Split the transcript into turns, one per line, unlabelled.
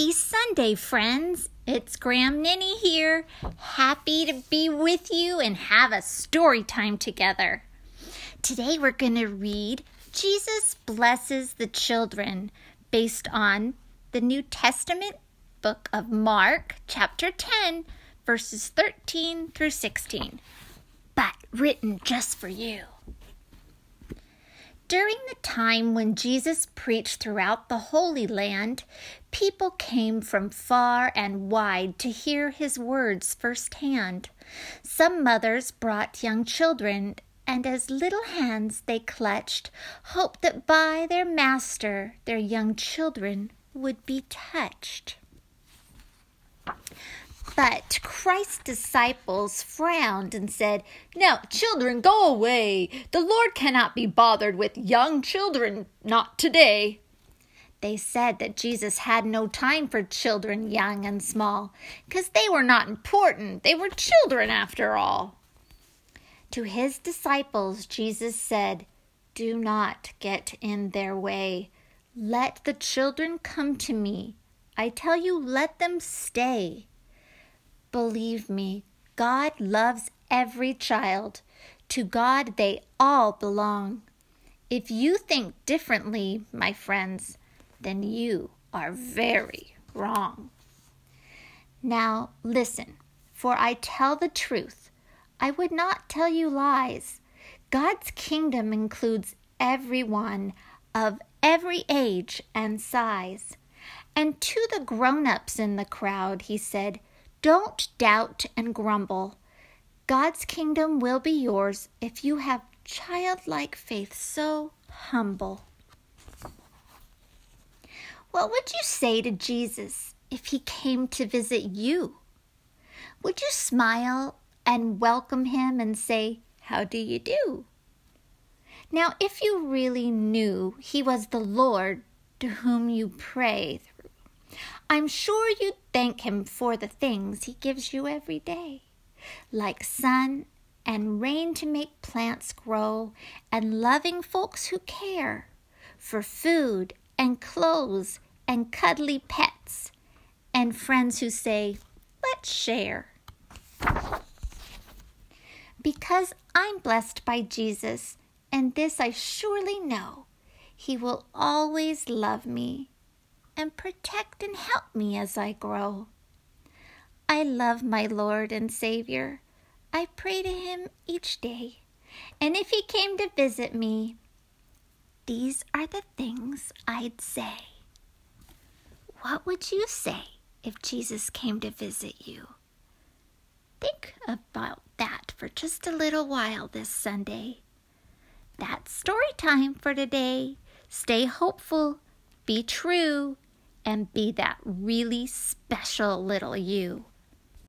Happy Sunday, friends. It's Graham Ninny here. Happy to be with you and have a story time together. Today we're going to read Jesus Blesses the Children based on the New Testament book of Mark, chapter 10, verses 13 through 16, but written just for you. During the time when Jesus preached throughout the Holy Land, people came from far and wide to hear his words firsthand. Some mothers brought young children, and as little hands they clutched, hoped that by their master their young children would be touched. But Christ's disciples frowned and said, Now, children, go away. The Lord cannot be bothered with young children, not today. They said that Jesus had no time for children young and small, because they were not important. They were children after all. To his disciples, Jesus said, Do not get in their way. Let the children come to me. I tell you, let them stay. Believe me, God loves every child. To God they all belong. If you think differently, my friends, then you are very wrong. Now listen, for I tell the truth. I would not tell you lies. God's kingdom includes everyone of every age and size. And to the grown ups in the crowd, he said, don't doubt and grumble. God's kingdom will be yours if you have childlike faith so humble. What would you say to Jesus if he came to visit you? Would you smile and welcome him and say, How do you do? Now, if you really knew he was the Lord to whom you pray I'm sure you'd thank him for the things he gives you every day, like sun and rain to make plants grow, and loving folks who care for food and clothes and cuddly pets, and friends who say, Let's share. Because I'm blessed by Jesus, and this I surely know, He will always love me and protect and help me as I grow. I love my Lord and Savior. I pray to Him each day. And if He came to visit me, these are the things I'd say. What would you say if Jesus came to visit you? Think about that for just a little while this Sunday. That's story time for today. Stay hopeful, be true, and be that really special little you.